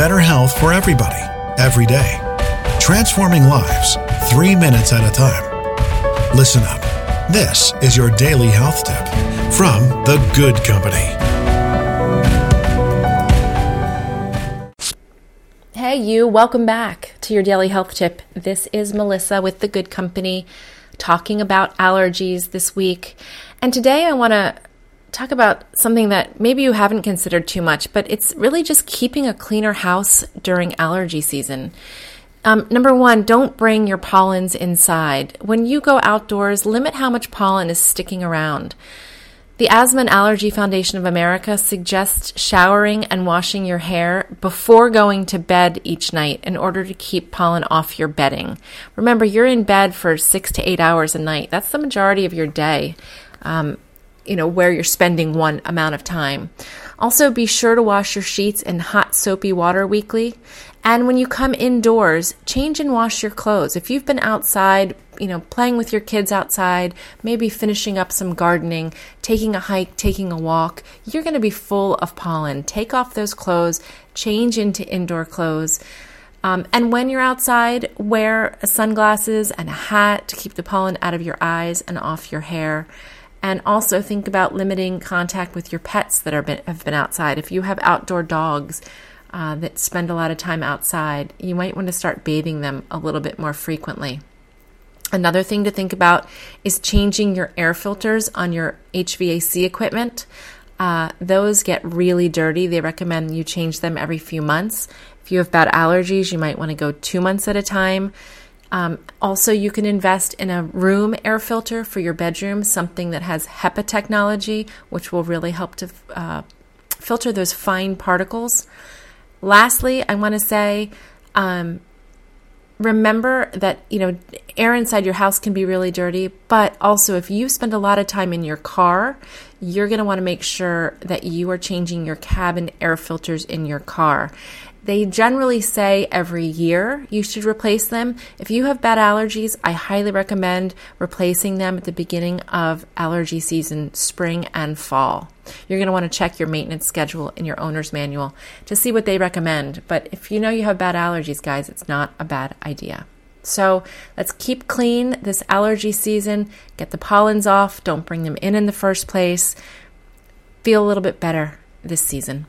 better health for everybody, every day. Transforming lives, three minutes at a time. Listen up. This is your daily health tip from The Good Company. Hey, you, welcome back to your daily health tip. This is Melissa with The Good Company talking about allergies this week. And today I want to talk about something that maybe you haven't considered too much, but it's really just keeping a cleaner house during allergy season. Um, number one, don't bring your pollens inside. When you go outdoors, limit how much pollen is sticking around. The Asthma and Allergy Foundation of America suggests showering and washing your hair before going to bed each night in order to keep pollen off your bedding. Remember, you're in bed for six to eight hours a night. That's the majority of your day. Um, you know, where you're spending one amount of time. Also, be sure to wash your sheets in hot, soapy water weekly. And when you come indoors, change and wash your clothes. If you've been outside, you know, playing with your kids outside, maybe finishing up some gardening, taking a hike, taking a walk, you're going to be full of pollen. Take off those clothes, change into indoor clothes. Um, and when you're outside, wear sunglasses and a hat to keep the pollen out of your eyes and off your hair. And also think about limiting contact with your pets that are been, have been outside. If you have outdoor dogs uh, that spend a lot of time outside, you might want to start bathing them a little bit more frequently. Another thing to think about is changing your air filters on your HVAC equipment. Uh, those get really dirty. They recommend you change them every few months. If you have bad allergies, you might want to go two months at a time. Um, also, you can invest in a room air filter for your bedroom, something that has HEPA technology, which will really help to uh, filter those fine particles. Lastly, I want to say, um, remember that you know air inside your house can be really dirty but also if you spend a lot of time in your car you're going to want to make sure that you are changing your cabin air filters in your car they generally say every year you should replace them. If you have bad allergies, I highly recommend replacing them at the beginning of allergy season, spring and fall. You're going to want to check your maintenance schedule in your owner's manual to see what they recommend. But if you know you have bad allergies, guys, it's not a bad idea. So let's keep clean this allergy season, get the pollens off, don't bring them in in the first place. Feel a little bit better this season.